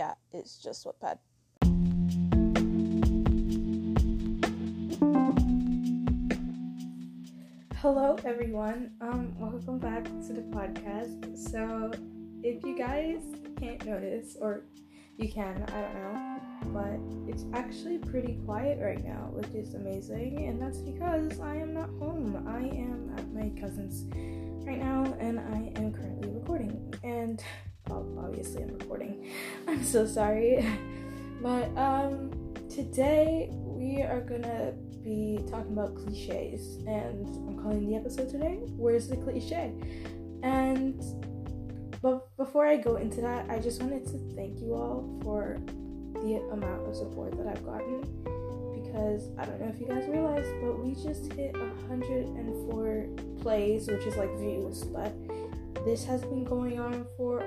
yeah, it's just Wattpad. Hello, everyone. Um, welcome back to the podcast. So, if you guys can't notice, or you can, I don't know, but it's actually pretty quiet right now, which is amazing, and that's because I am not home. I am at my cousin's right now, and I am currently recording. And obviously, I'm recording. I'm so sorry, but um, today we are gonna be talking about cliches, and I'm calling the episode today "Where's the Cliche?" And but before I go into that, I just wanted to thank you all for the amount of support that I've gotten because I don't know if you guys realize, but we just hit 104 plays, which is like views, but this has been going on for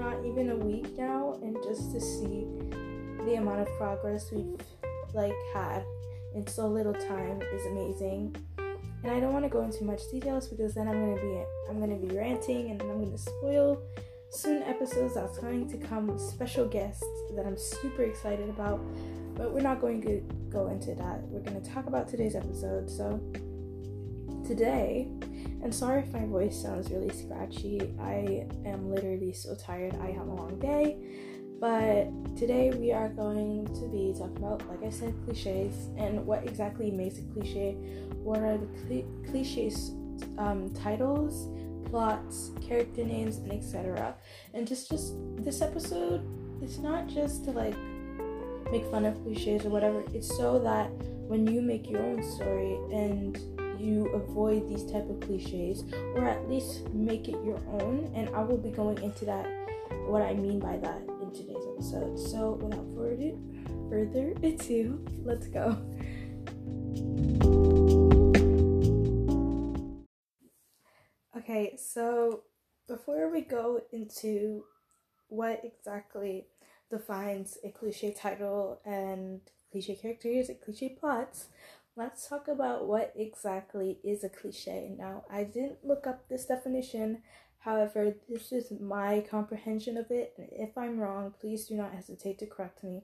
not even a week now, and just to see the amount of progress we've like had in so little time is amazing. And I don't want to go into much details because then I'm gonna be I'm gonna be ranting and then I'm gonna spoil soon episodes that's going to come with special guests that I'm super excited about. But we're not going to go into that. We're to talk about today's episode. So, today, and sorry if my voice sounds really scratchy, I am literally so tired. I have a long day. But today we are going to be talking about, like I said, cliches and what exactly makes a cliche. What are the cli- cliches um, titles? plots, character names, and etc. And just just this episode, it's not just to like make fun of cliches or whatever. It's so that when you make your own story and you avoid these type of cliches or at least make it your own and I will be going into that what I mean by that in today's episode. So without further further ado, let's go. Okay, so before we go into what exactly defines a cliche title and cliche characters and cliche plots, let's talk about what exactly is a cliche. Now, I didn't look up this definition, however, this is my comprehension of it, if I'm wrong, please do not hesitate to correct me.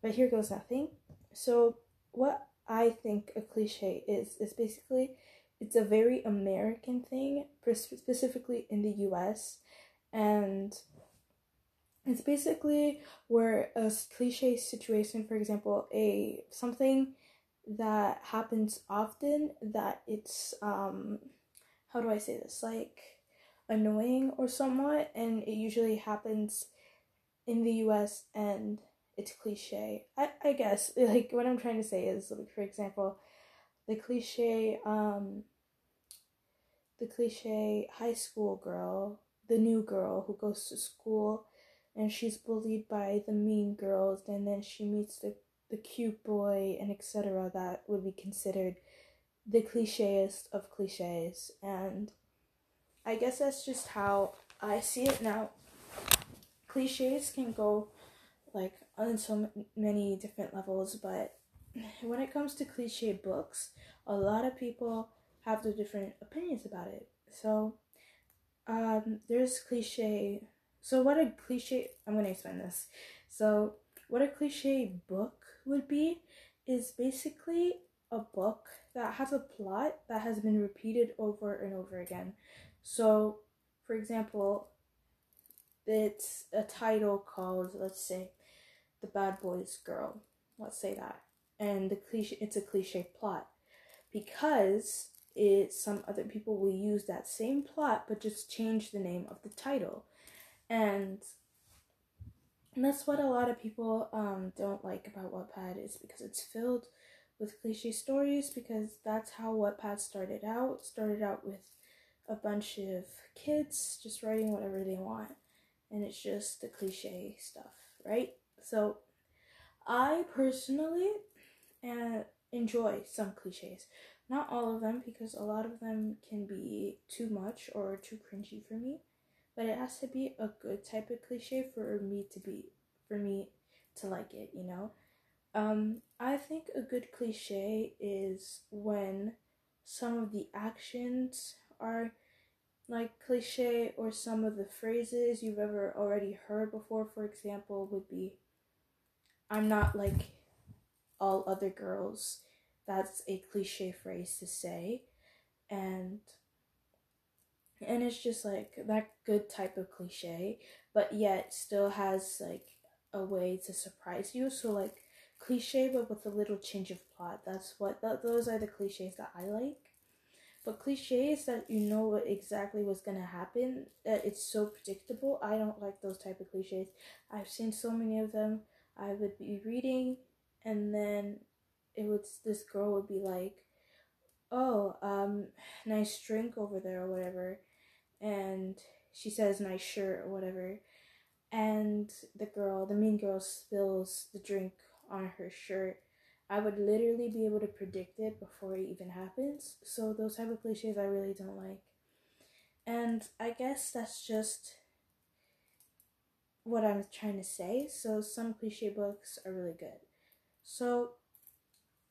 But here goes nothing. So, what I think a cliche is, is basically it's a very American thing, specifically in the US. And it's basically where a cliche situation, for example, a something that happens often that it's um how do I say this? Like annoying or somewhat and it usually happens in the US and it's cliche. I, I guess like what I'm trying to say is like for example the cliche um the cliche high school girl, the new girl who goes to school and she's bullied by the mean girls and then she meets the, the cute boy and etc. that would be considered the clicheist of cliches and I guess that's just how I see it now. Cliches can go like on so many different levels, but when it comes to cliche books, a lot of people have the different opinions about it. So, um, there's cliche. So, what a cliche, I'm to explain this. So, what a cliche book would be is basically a book that has a plot that has been repeated over and over again. So, for example, it's a title called, let's say, The Bad Boys Girl. Let's say that. And the cliche, it's a cliche plot because it some other people will use that same plot but just change the name of the title and and that's what a lot of people um, don't like about Wattpad is because it's filled with cliche stories because that's how Wattpad started out. Started out with a bunch of kids just writing whatever they want, and it's just the cliche stuff, right? So, I personally uh, enjoy some cliches. Not all of them, because a lot of them can be too much or too cringy for me. But it has to be a good type of cliche for me to be, for me to like it, you know? Um, I think a good cliche is when some of the actions are like cliche or some of the phrases you've ever already heard before, for example, would be I'm not like all other girls. That's a cliche phrase to say. And and it's just like that good type of cliche, but yet still has like a way to surprise you. So like cliche but with a little change of plot. That's what that, those are the cliches that I like. But cliches that you know what exactly what's gonna happen, that it's so predictable. I don't like those type of cliches. I've seen so many of them. I would be reading, and then it would this girl would be like, "Oh, um, nice drink over there or whatever," she says nice shirt or whatever, and the girl, the mean girl, spills the drink on her shirt I would literally be able to predict it before it even happens. So those type of cliches I really don't like. And I guess that's just what I'm trying to say. So some cliche books are really good. So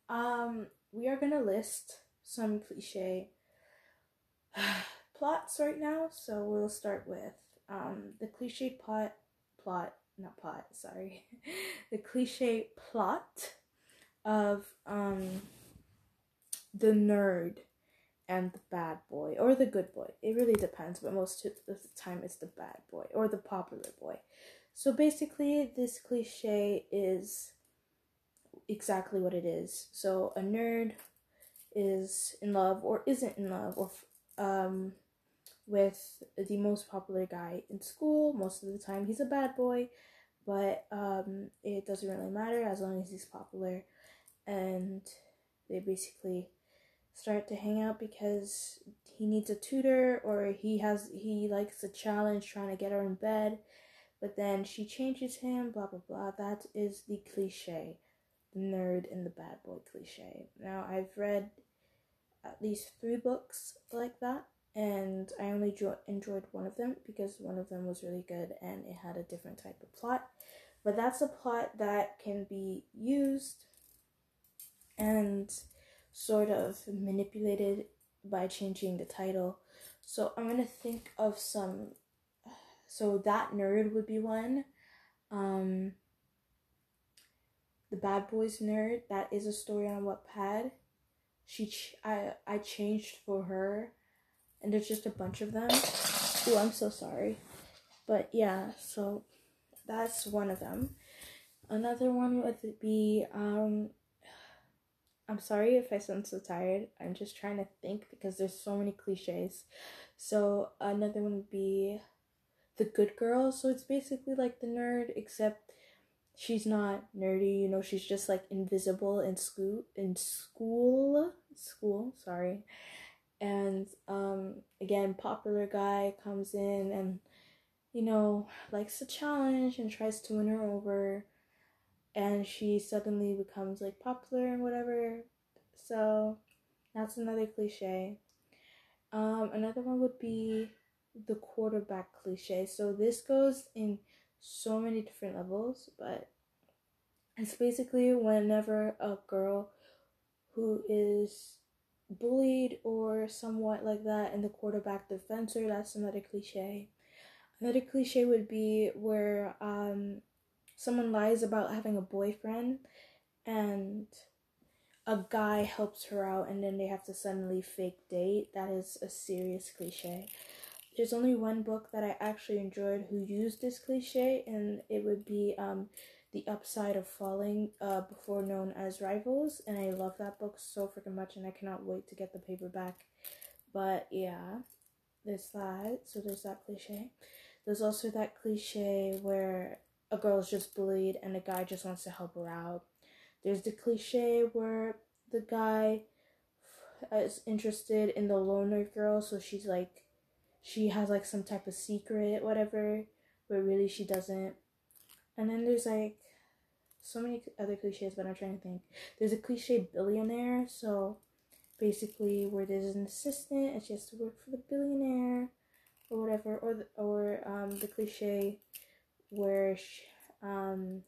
um we are going to list some cliche plots right now. So we'll start with um the cliche plot plot not plot, sorry. the cliche plot of um the nerd and the bad boy or the good boy. It really depends, but most of the time it's the bad boy or the popular boy. So basically, this cliche is exactly what it is. So a nerd is in love or isn't in love or um with the most popular guy in school. Most of the time, he's a bad boy, but um, it doesn't really matter as long as he's popular. And they basically start to hang out because he needs a tutor or he has he likes a challenge trying to get her in bed but then she changes him blah blah blah. That is the cliche the nerd and the bad boy cliche. Now i've read at least three books like that and i only jo- enjoyed one of them because one of them was really good and it had a different type of plot but that's a plot that can be used and sort of manipulated by changing the title. So I'm gonna think of some. So that nerd would be one. Um, the Bad Boys Nerd. That is a story on Wattpad. She, ch- I, I changed for her, and there's just a bunch of them. Oh, I'm so sorry, but yeah. So that's one of them. Another one would be um I'm sorry if I sound so tired. I'm just trying to think because there's so many cliches. So another one would be the good girl. So it's basically like the nerd, except she's not nerdy. You know, she's just like invisible in school. In school, school. Sorry. And um, again, popular guy comes in and you know likes a challenge and tries to win her over and she suddenly becomes like popular and whatever. So that's another cliche. Um, another one would be the quarterback cliche. So this goes in so many different levels, but it's basically whenever a girl who is bullied or somewhat like that and the quarterback defends her, that's another cliche. Another cliche would be where um someone lies about having a boyfriend and a guy helps her out and then they have to suddenly fake date. That is a serious cliche. There's only one book that I actually enjoyed who used this cliche, and it would be um, The Upside of Falling, uh, before known as Rivals. And I love that book so freaking much, and I cannot wait to get the paperback. But yeah, there's that. So there's that cliche. There's also that cliche where a girl's just bullied and a guy just wants to help her out. There's the cliche where the guy is interested in the loner girl, so she's like, she has like some type of secret, whatever, but really she doesn't. And then there's like so many other cliches, but I'm trying to think. There's a cliche billionaire, so basically where there's an assistant and she has to work for the billionaire or whatever, or the, or um the cliche where she, um,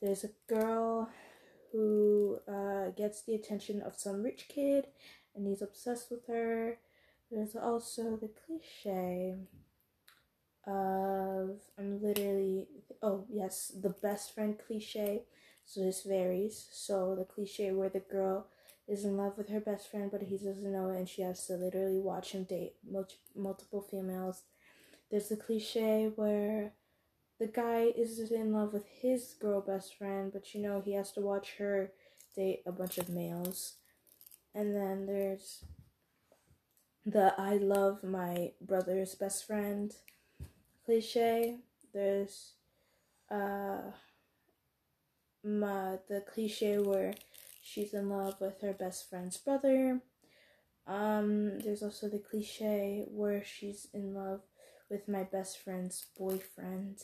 there's a girl who uh, gets the attention of some rich kid and he's obsessed with her. There's also the cliche of I'm literally oh yes, the best friend cliche. So this varies. So the cliche where the girl is in love with her best friend, but he doesn't know it, and she has to literally watch him date multiple females. There's the cliche where the guy is in love with his girl best friend, but you know he has to watch her date a bunch of males. And then there's the I love my brother's best friend cliche. There's uh my the cliche where she's in love with her best friend's brother. Um, there's also the cliche where she's in love with my best friend's boyfriend,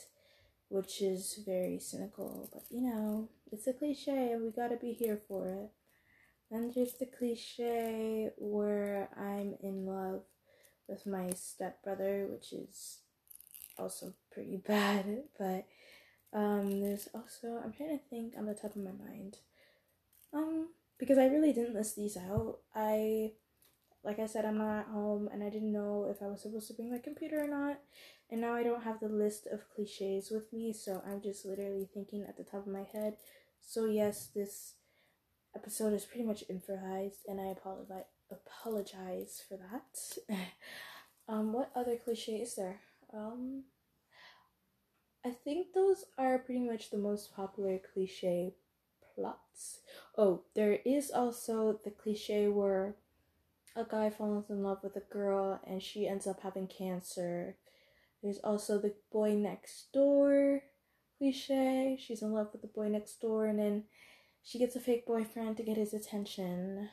which is very cynical, but you know, it's a cliche and we gotta be here for it. Then there's the cliche where I'm in love with my stepbrother, which is also pretty bad, but um, there's also I'm trying to think on the top of my mind. Um, because I really didn't list these out. I like I said, I'm not at home and I didn't know if I was supposed to bring my computer or not. And now I don't have the list of cliches with me, so I'm just literally thinking at the top of my head. So yes, this episode is pretty much improvised and I apologize apologize for that. um what other cliche is there? Um I think those are pretty much the most popular cliche plots. Oh, there is also the cliche where a guy falls in love with a girl and she ends up having cancer. There's also the boy next door cliche. She's in love with the boy next door and then she gets a fake boyfriend to get his attention.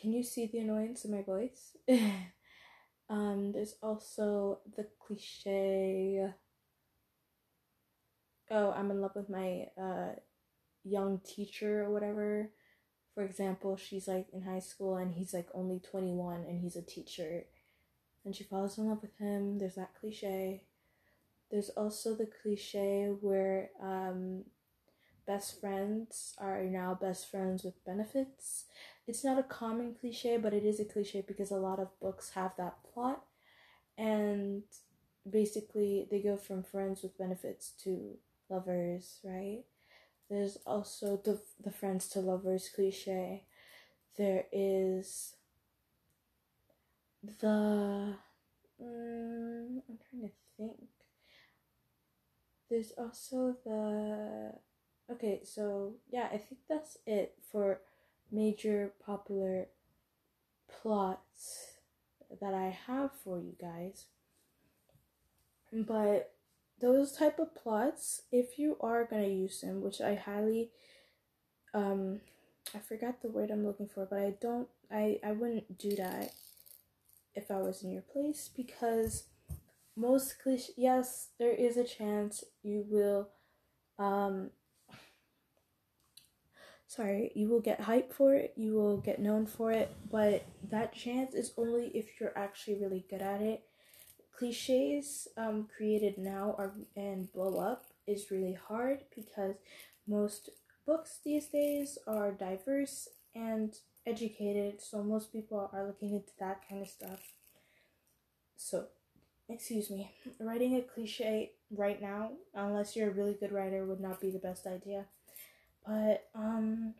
Can you see the annoyance in my voice? um, there's also the cliche oh, I'm in love with my uh, young teacher or whatever. For example, she's like in high school and he's like only 21 and he's a teacher. And she falls in love with him. There's that cliche. There's also the cliche where um, best friends are now best friends with benefits. It's not a common cliche, but it is a cliche because a lot of books have that plot. And basically, they go from friends with benefits to lovers, right? There's also the the friends to lovers cliche. There is the mm, I'm trying to think. There's also the okay, so yeah, I think that's it for major popular plots that I have for you guys. But those type of plots, if you are gonna use them, which I highly, um, I forgot the word I'm looking for, but I don't, I I wouldn't do that if I was in your place because most cliche, yes, there is a chance you will, um, sorry, you will get hype for it, you will get known for it, but that chance is only if you're actually really good at it cliches um, created now are and blow up is really hard because most books these days are diverse and educated so most people are looking into that kind of stuff. So excuse me. Writing a cliche right now unless you're a really good writer would not be the best idea. But um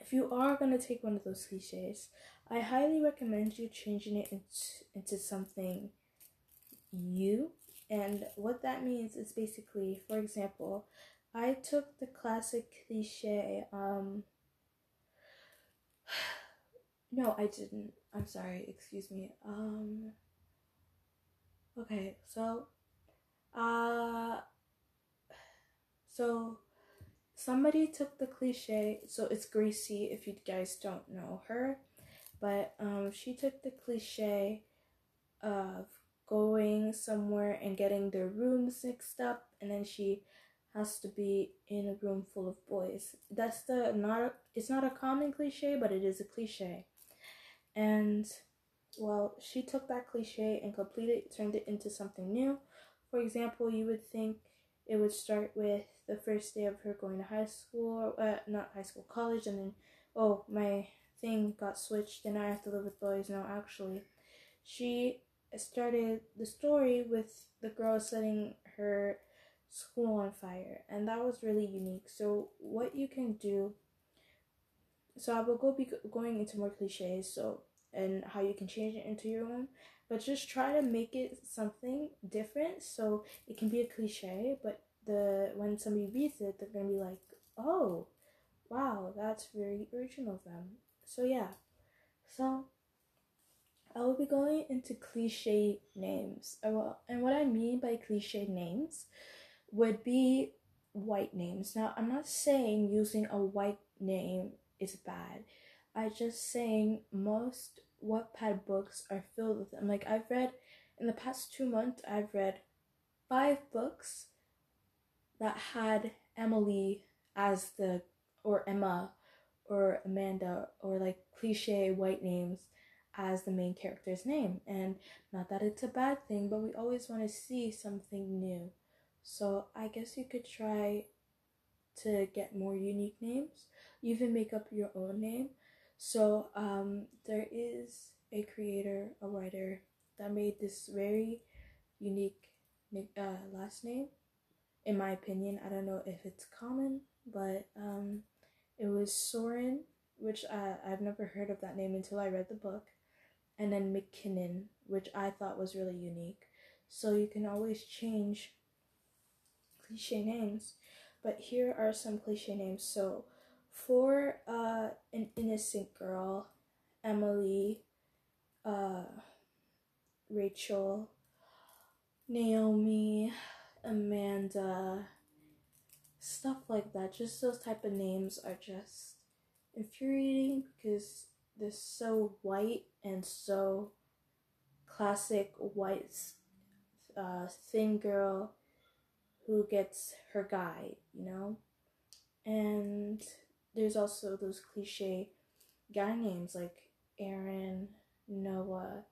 if you are going to take one of those cliches i highly recommend you changing it into, into something you. And what that means is basically, for example, I took the classic cliche, um, no, I didn't. I'm sorry, excuse me. Um, okay, so, uh, so somebody took the cliche, so it's Gracie if you guys don't know her, but, um, she took the cliche of going somewhere and getting their rooms mixed up and then she has to be in a room full of boys. That's the not it's not a common cliche, but it is a cliche. And well, she took that cliche and completed turned it into something new. For example, you would think it would start with the first day of her going to high school, uh, not high school, college, and then oh, my thing got switched and I have to live with boys. No, actually, she started the story with the girl setting her school on fire, and that was really unique. So, what you can do so I will go be going into more cliches, so and how you can change it into your own, but just try to make it something different so it can be a cliche, but the when somebody reads it, they're gonna be like, oh, wow, that's very original of them. So yeah, so I will be going into cliche names. And what I mean by cliche names would be white names. Now, I'm not saying using a white name is bad. I just saying most Wattpad books are filled with them. Like I've read in the past two months, I've read five books that had Emily as the or Emma or Amanda or like cliche white names as the main character's name. And not that it's a bad thing, but we always want to see something new. So I guess you could try to get more unique names. Even make up your own name. So um, there is a creator, a writer that made this very unique uh, last name. In my opinion, I don't know if it's common, but um, it was Soren, which uh, I've never heard of that name until I read the book, and then McKinnon, which I thought was really unique. So you can always change cliche names but here are some cliche names. So, for uh, an innocent girl, Emily, uh, Rachel, Naomi, Amanda, stuff like that. Just those type of names are just infuriating because they're so white and so classic white uh, thin girl who gets her guy, you know? And there's also those cliche guy names like Aaron, Noah,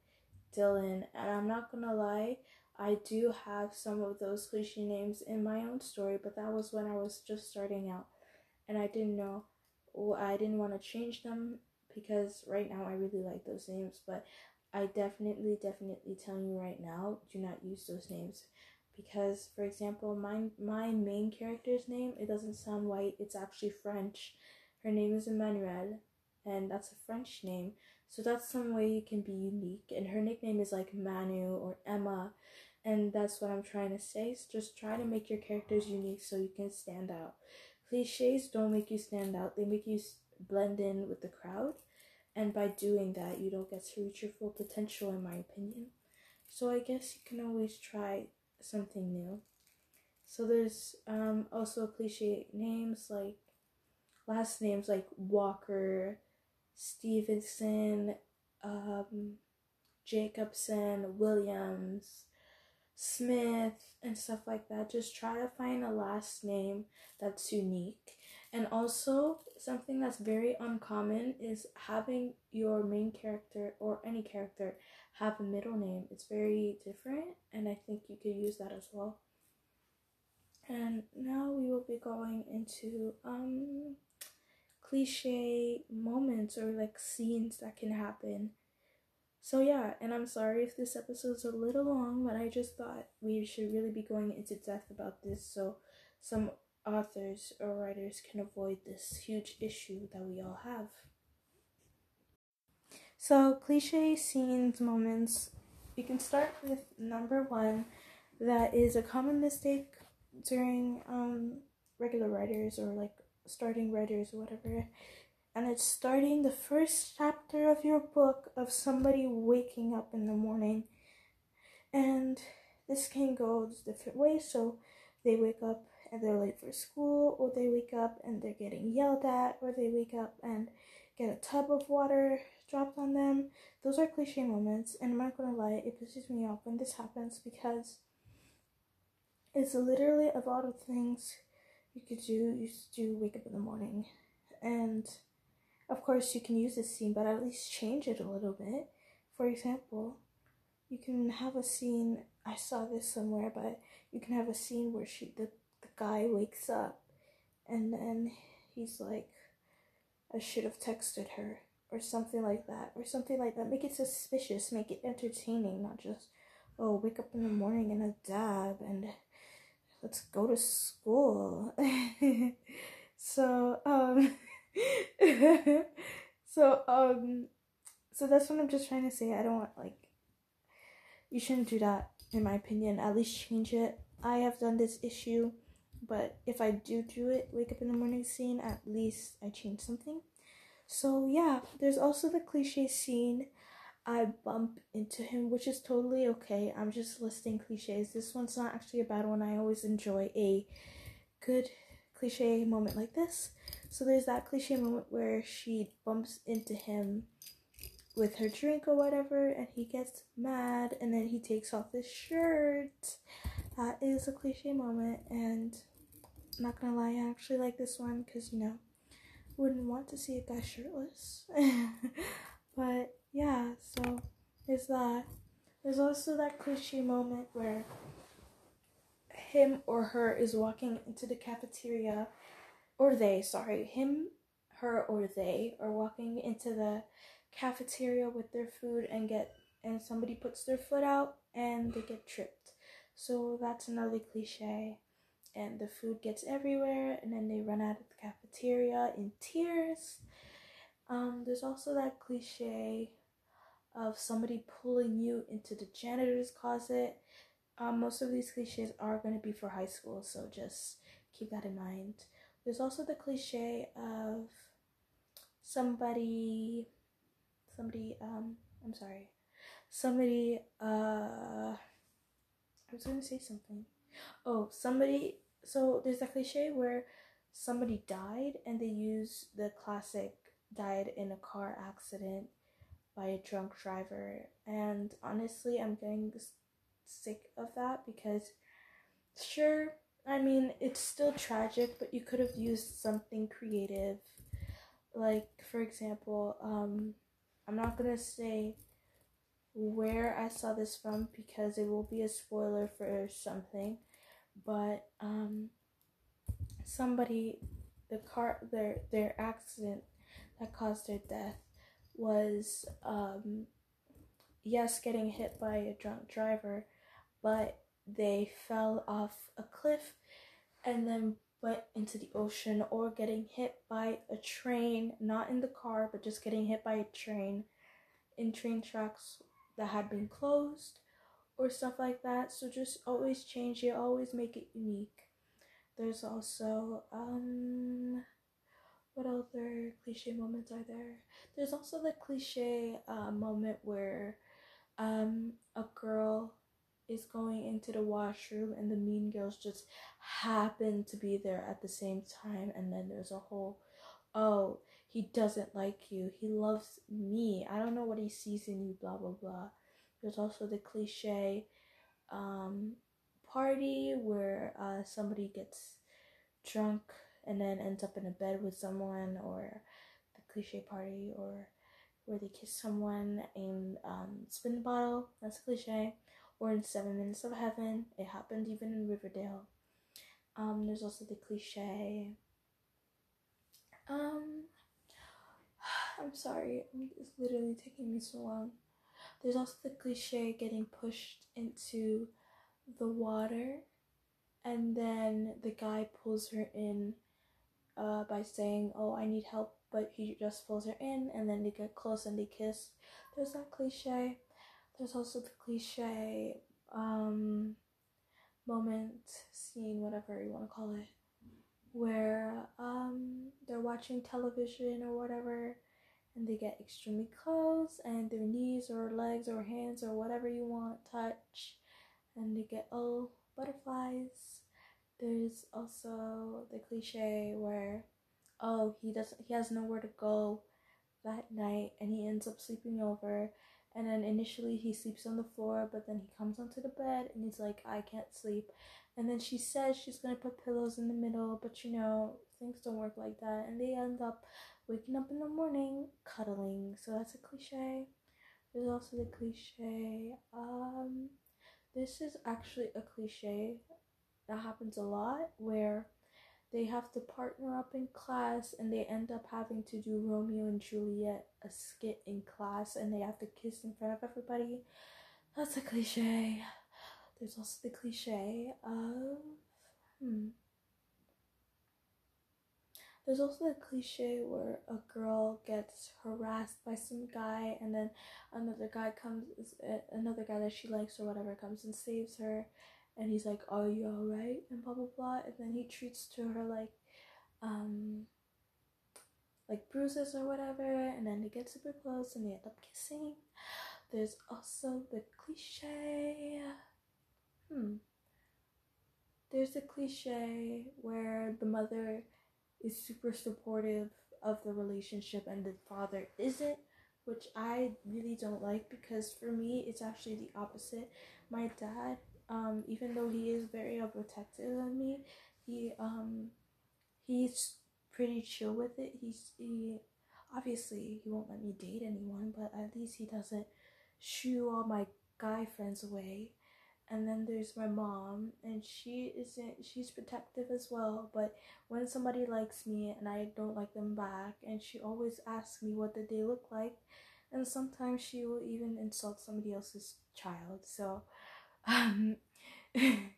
Dylan, and I'm not gonna lie, I do have some of those cliche names in my own story, but that was when I was just starting out and I didn't know, I didn't want to change them because right now I really like those names, but I definitely, definitely tell you right now, do not use those names. Because for example my my main character's name it doesn't sound white it's actually french. Her name is emmanuel and that's a french name. So that's some way you can be unique and her nickname is like manu or emma. And that's what i'm trying to say so just try to make your characters unique so you can stand out. Cliches don't make you stand out they make you blend in with the crowd and by doing that you don't get to reach your full potential in my opinion so i guess you can always try something new. So there's um, also cliche names like last names like Walker, Stevenson, um, Jacobson, Williams, Smith, and stuff like that. Just try to find a last name that's unique. And also, something that's very uncommon is having your main character or any character have a middle name. It's very different, and I think you could use that as well. And now we will be going into um cliche moments or like scenes that can happen. So yeah, and I'm sorry if this episode's a little long, but I just thought we should really be going into depth about this so some authors or writers can avoid this huge issue that we all have. So, cliche scenes, moments. You can start with number one that is a common mistake during um, regular writers or like starting writers or whatever. And it's starting the first chapter of your book of somebody waking up in the morning. And this can go different ways. So, they wake up and they're late for school, or they wake up and they're getting yelled at, or they wake up and get a tub of water dropped on them. Those are cliche moments, and I'm not gonna lie, it pisses me off when this happens because it's literally of all the things you could do, you do wake up in the morning. And of course, you can use this scene, but at least change it a little bit. For example, you can have a scene, I saw this somewhere, but you can have a scene where she, the guy wakes up and then he's like, I should have texted her or something like that, or something like that. Make it suspicious, make it entertaining, not just, oh, wake up in the morning in a dab and let's go to school. so, um, so, um, so that's what I'm just trying to say. I don't want, like, you shouldn't do that, in my opinion. At least change it. I have done this issue, but if I do do it, wake up in the morning scene, at least I change something. So, yeah, there's also the cliche scene. I bump into him, which is totally okay. I'm just listing cliches. This one's not actually a bad one. I always enjoy a good cliche moment like this. So there's that cliche moment where she bumps into him with her drink or whatever, and he gets mad, and then he takes off his shirt. That is a cliche moment, and not gonna lie, I actually like this one because you know, wouldn't want to see a guy shirtless. but yeah, so there's that. There's also that cliche moment where him or her is walking into the cafeteria, or they, sorry, him, her, or they are walking into the cafeteria with their food and get and somebody puts their foot out and they get tripped. So that's another cliche. And the food gets everywhere and then they run out of the cafeteria in tears. Um, there's also that cliche of somebody pulling you into the janitor's closet. Um, most of these cliches are going to be for high school, so just keep that in mind. There's also the cliche of somebody somebody um I'm sorry. Somebody uh I was gonna say something. Oh, somebody so there's a cliche where somebody died and they use the classic died in a car accident by a drunk driver. And honestly I'm getting sick of that because sure I mean it's still tragic but you could have used something creative. Like for example um I'm not gonna say where I saw this from because it will be a spoiler for something, but um, somebody, the car, their their accident that caused their death was um, yes, getting hit by a drunk driver, but they fell off a cliff and then went into the ocean or getting hit by a train, not in the car, but just getting hit by a train in train tracks that had been closed or stuff like that. So just always change it, always make it unique. There's also um what other cliche moments are there? There's also the cliche uh, moment where um a girl is going into the washroom and the mean girls just happen to be there at the same time and then there's a whole oh he doesn't like you he loves me i don't know what he sees in you blah blah blah there's also the cliche um, party where uh, somebody gets drunk and then ends up in a bed with someone or the cliche party or where they kiss someone and um, spin the bottle that's a cliche or in Seven Minutes of Heaven. It happened even in Riverdale. Um, there's also the cliche. Um, I'm sorry, it's literally taking me so long. There's also the cliche getting pushed into the water, and then the guy pulls her in uh, by saying, Oh, I need help, but he just pulls her in, and then they get close and they kiss. There's that cliche. There's also the cliche um, moment, scene, whatever you want to call it, where um, they're watching television or whatever and they get extremely close and their knees or legs or hands or whatever you want touch and they get oh butterflies. There's also the cliche where oh he doesn't he has nowhere to go that night and he ends up sleeping over and then initially he sleeps on the floor but then he comes onto the bed and he's like i can't sleep. And then she says she's gonna put pillows in the middle but you know things don't work like that and they end up waking up in the morning cuddling so that's a cliche there's also the cliche um this is actually a cliche that happens a lot where they have to partner up in class and they end up having to do Romeo and Juliet, a skit in class, and they have to kiss in front of everybody. That's a cliche. There's also the cliche of. Hmm. There's also the cliche where a girl gets harassed by some guy, and then another guy comes, another guy that she likes or whatever comes and saves her, and he's like, "Are you alright?" and blah blah blah, and then he treats to her like, um, like bruises or whatever, and then they get super close and they end up kissing. There's also the cliche. Hmm. There's the cliche where the mother is super supportive of the relationship and the father isn't, which I really don't like because for me it's actually the opposite. My dad, um, even though he is very protective of me, he um he's pretty chill with it. He's he obviously he won't let me date anyone, but at least he doesn't shoo all my guy friends away and then there's my mom and she isn't she's protective as well but when somebody likes me and i don't like them back and she always asks me what did they look like and sometimes she will even insult somebody else's child so um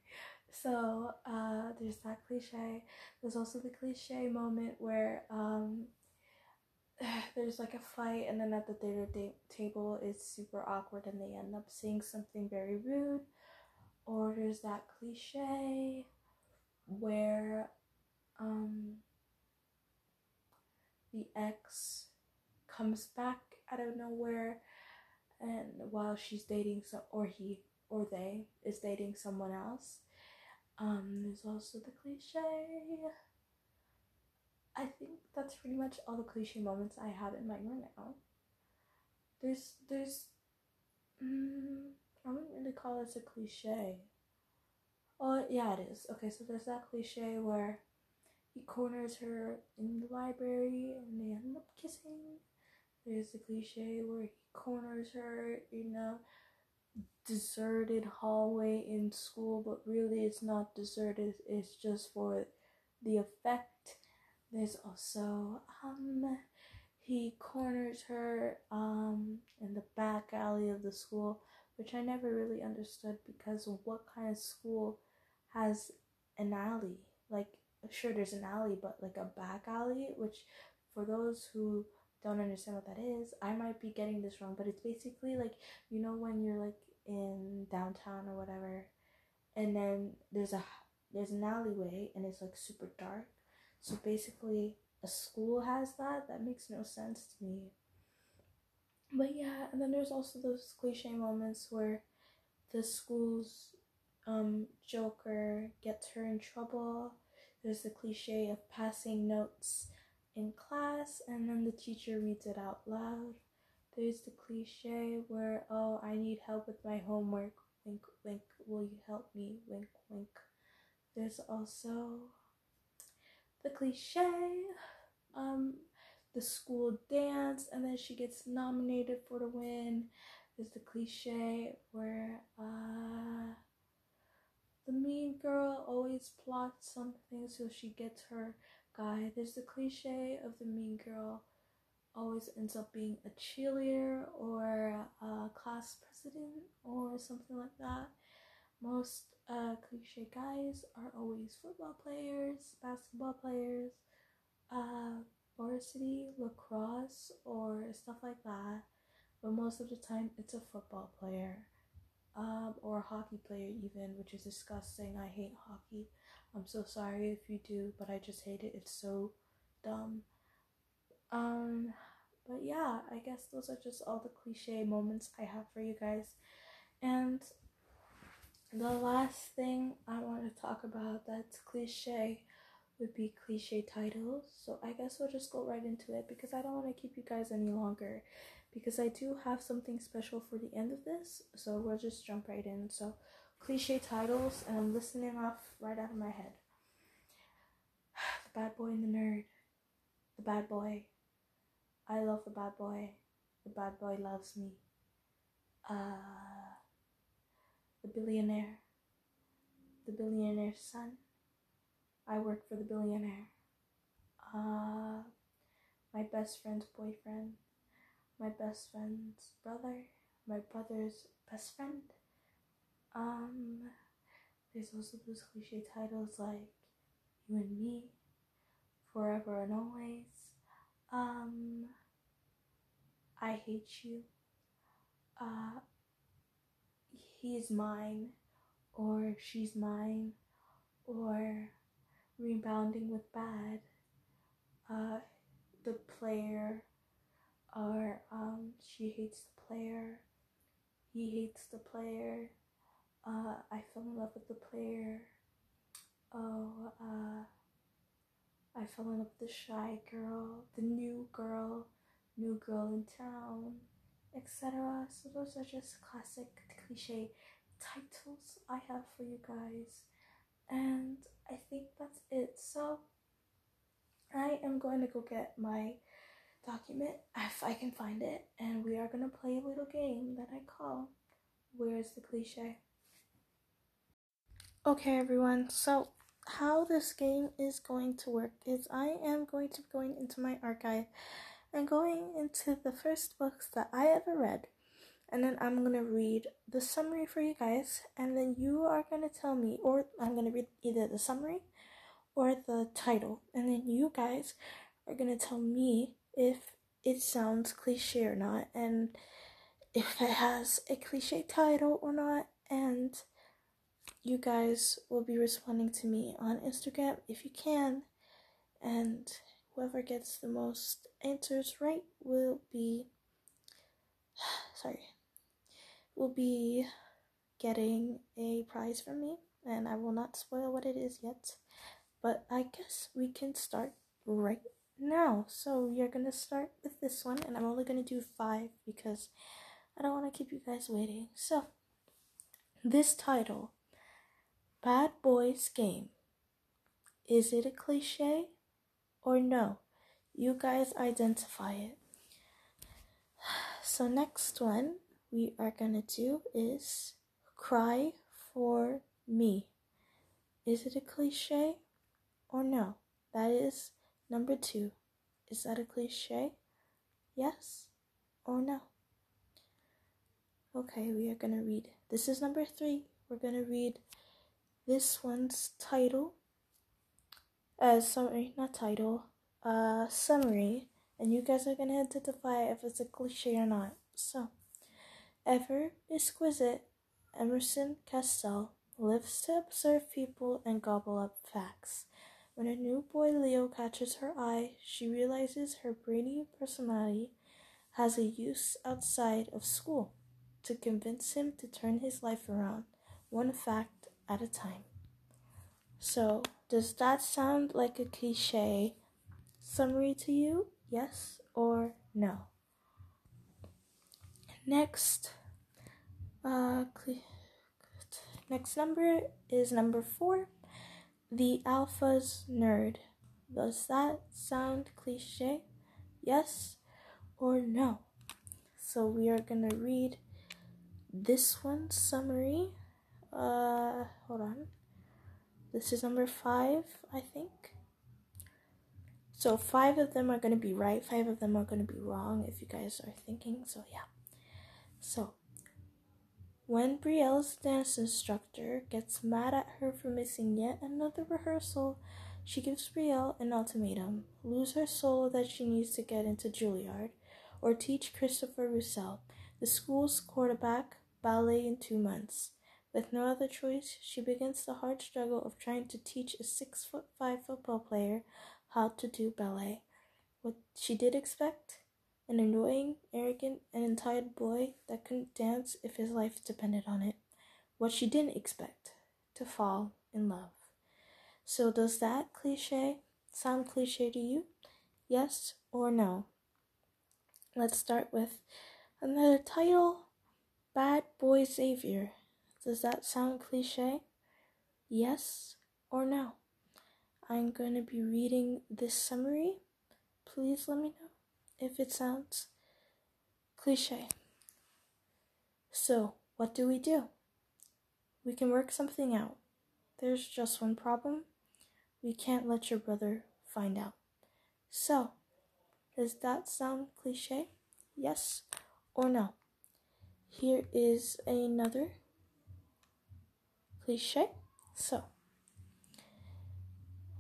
so uh there's that cliche. There's also the cliche moment where um there's like a fight and then at the dinner table it's super awkward and they end up saying something very rude or there's that cliche where um, the ex comes back out of nowhere and while she's dating some or he or they is dating someone else um there's also the cliche. I think that's pretty much all the cliche moments i have in mind right now. There's there's mm, I wouldn't really call this a cliche. Oh, yeah, it is. Okay, so there's that cliche where he corners her in the library and they end up kissing. There's the cliche where he corners her in a deserted hallway in school, but really it's not deserted, it's just for the effect. There's also um he corners her um in the back alley of the school which I never really understood because what kind of school has an alley? Like, sure, there's an alley, but like a back alley, which for those who don't understand what that is, I might be getting this wrong, but it's basically like, you know, when you're like in downtown or whatever, and then there's a there's an alleyway and it's like super dark. So basically, a school has that. That makes no sense to me. But yeah, and then there's also those cliche moments where the school's um, Joker gets her in trouble. There's the cliche of passing notes in class and then the teacher reads it out loud. There's the cliche where, oh, I need help with my homework. Wink, wink, will you help me? Wink, wink. There's also the cliche um, the school dance and then she gets nominated for the win. There's the cliche where uh, the mean girl always plots something so she gets her guy. There's the cliche of the mean girl always ends up being a cheerleader or a class president or something like that. Most uh, cliche guys are always football players, basketball players, uh, varsity lacrosse or stuff like that, but most of the time it's a football player um, or a hockey player, even, which is disgusting. I hate hockey. I'm so sorry if you do, but I just hate it. It's so dumb. Um, but yeah, I guess those are just all the cliche moments I have for you guys. And the last thing I want to talk about that's cliche would be cliche titles. So I guess we'll just go right into it because I don't want to keep you guys any longer because I do have something special for the end of this. So we'll just jump right in. So cliche titles and I'm listening off right out of my head. The bad boy and the nerd. The bad boy. I love the bad boy. The bad boy loves me. Uh the billionaire. The billionaire's son I work for the billionaire. Uh, my best friend's boyfriend, my best friend's brother, my brother's best friend. Um, there's also those cliche titles like You and Me, Forever and Always. Um, I Hate You. Uh, He's Mine, or She's Mine, or Rebounding with Bad. Uh, the player, or um, She Hates the Player. He hates the player. Uh, I fell in love with the player. Oh, uh, I fell in love with the shy girl, the new girl, new girl in town, etc. So those are just classic cliche titles I have for you guys. And I think that's it. So I am going to go get my document if I can find it, and we are going to play a little game that I call Where's the Cliche? Okay, everyone, so how this game is going to work is I am going to be going into my archive and going into the first books that I ever read. And then I'm going to read the summary for you guys. And then you are going to tell me, or I'm going to read either the summary or the title. And then you guys are going to tell me if it sounds cliche or not. And if it has a cliche title or not. And you guys will be responding to me on Instagram if you can. And whoever gets the most answers right will be sorry will be getting a prize from me and I will not spoil what it is yet. But I guess we can start right now. So are gonna start with this one and I'm only gonna do five because I don't wanna keep you guys waiting. So this title Bad Boys Game. Is it a cliche or no? You guys identify it. So, next one we are gonna do is Cry for Me. Is it a cliche or no? That is number two. Is that a cliche? Yes or no? Okay, we are gonna read. This is number three. We're gonna read this one's title. Uh, sorry, not title uh, summary, and you guys are gonna identify if it's a cliche or not. So, ever exquisite Emerson Castell lives to observe people and gobble up facts. When a new boy Leo catches her eye, she realizes her brainy personality has a use outside of school to convince him to turn his life around, one fact at a time. So, does that sound like a cliche summary to you? Yes or no? Next, uh, next number is number four. The Alpha's Nerd. Does that sound cliche? Yes or no? So we are gonna read this one summary. Uh, hold on. This is number five, I think. So five of them are to be right, five of them are to be wrong if you guys are thinking. So yeah. So when Brielle's dance instructor gets mad at her for missing yet another rehearsal, she gives Brielle an ultimatum lose her soul that she needs to get into Juilliard, or teach Christopher Roussel, the school's quarterback, ballet in two months. With no other choice, she begins the hard struggle of trying to teach a six foot five football player how to do ballet. What she did expect? An annoying, arrogant, and entitled boy that couldn't dance if his life depended on it. What she didn't expect? To fall in love. So, does that cliche sound cliche to you? Yes or no? Let's start with another title Bad Boy Xavier. Does that sound cliche? Yes or no? I'm going to be reading this summary. Please let me know if it sounds cliche. So, what do we do? We can work something out. There's just one problem. we can't let your brother find out. So, does that sound cliche? Yes or no? Here is another cliche. So,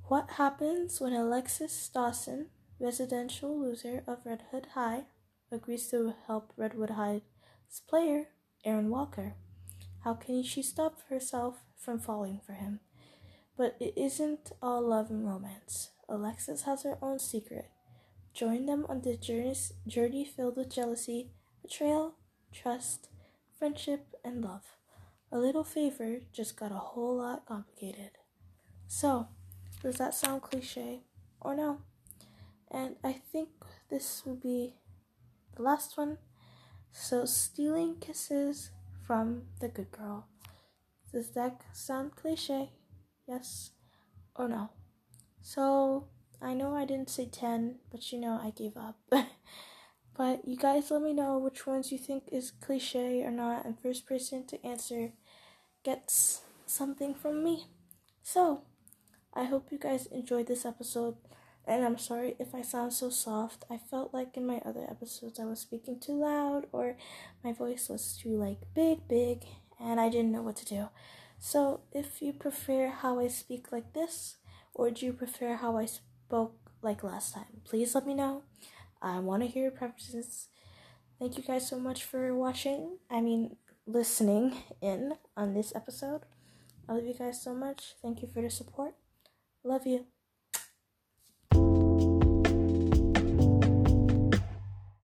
what happens when Alexis Dawson, residential loser of Redwood High, agrees to help Redwood High's player, Aaron Walker? How can she stop herself from falling for him? But it isn't all love and romance. Alexis has her own secret. Join them on the journey filled with jealousy, betrayal, trust, friendship, and love. A little favor just got a whole lot complicated. So, does that sound cliche or no? And I think this will be the last one. So, stealing kisses from the good girl. Does that sound cliche? Yes or no? So, I know I didn't say 10, but you know I gave up. but you guys let me know which ones you think is cliche or not, and first person to answer gets something from me. So, I hope you guys enjoyed this episode, and I'm sorry if I sound so soft. I felt like in my other episodes I was speaking too loud or my voice was too like big, big, and I didn't know what to do. So, if you prefer how I speak like this, or do you prefer how I spoke like last time, please let me know. I want to hear your preferences. Thank you guys so much for watching. I mean, listening in on this episode. I love you guys so much. Thank you for the support. Love you.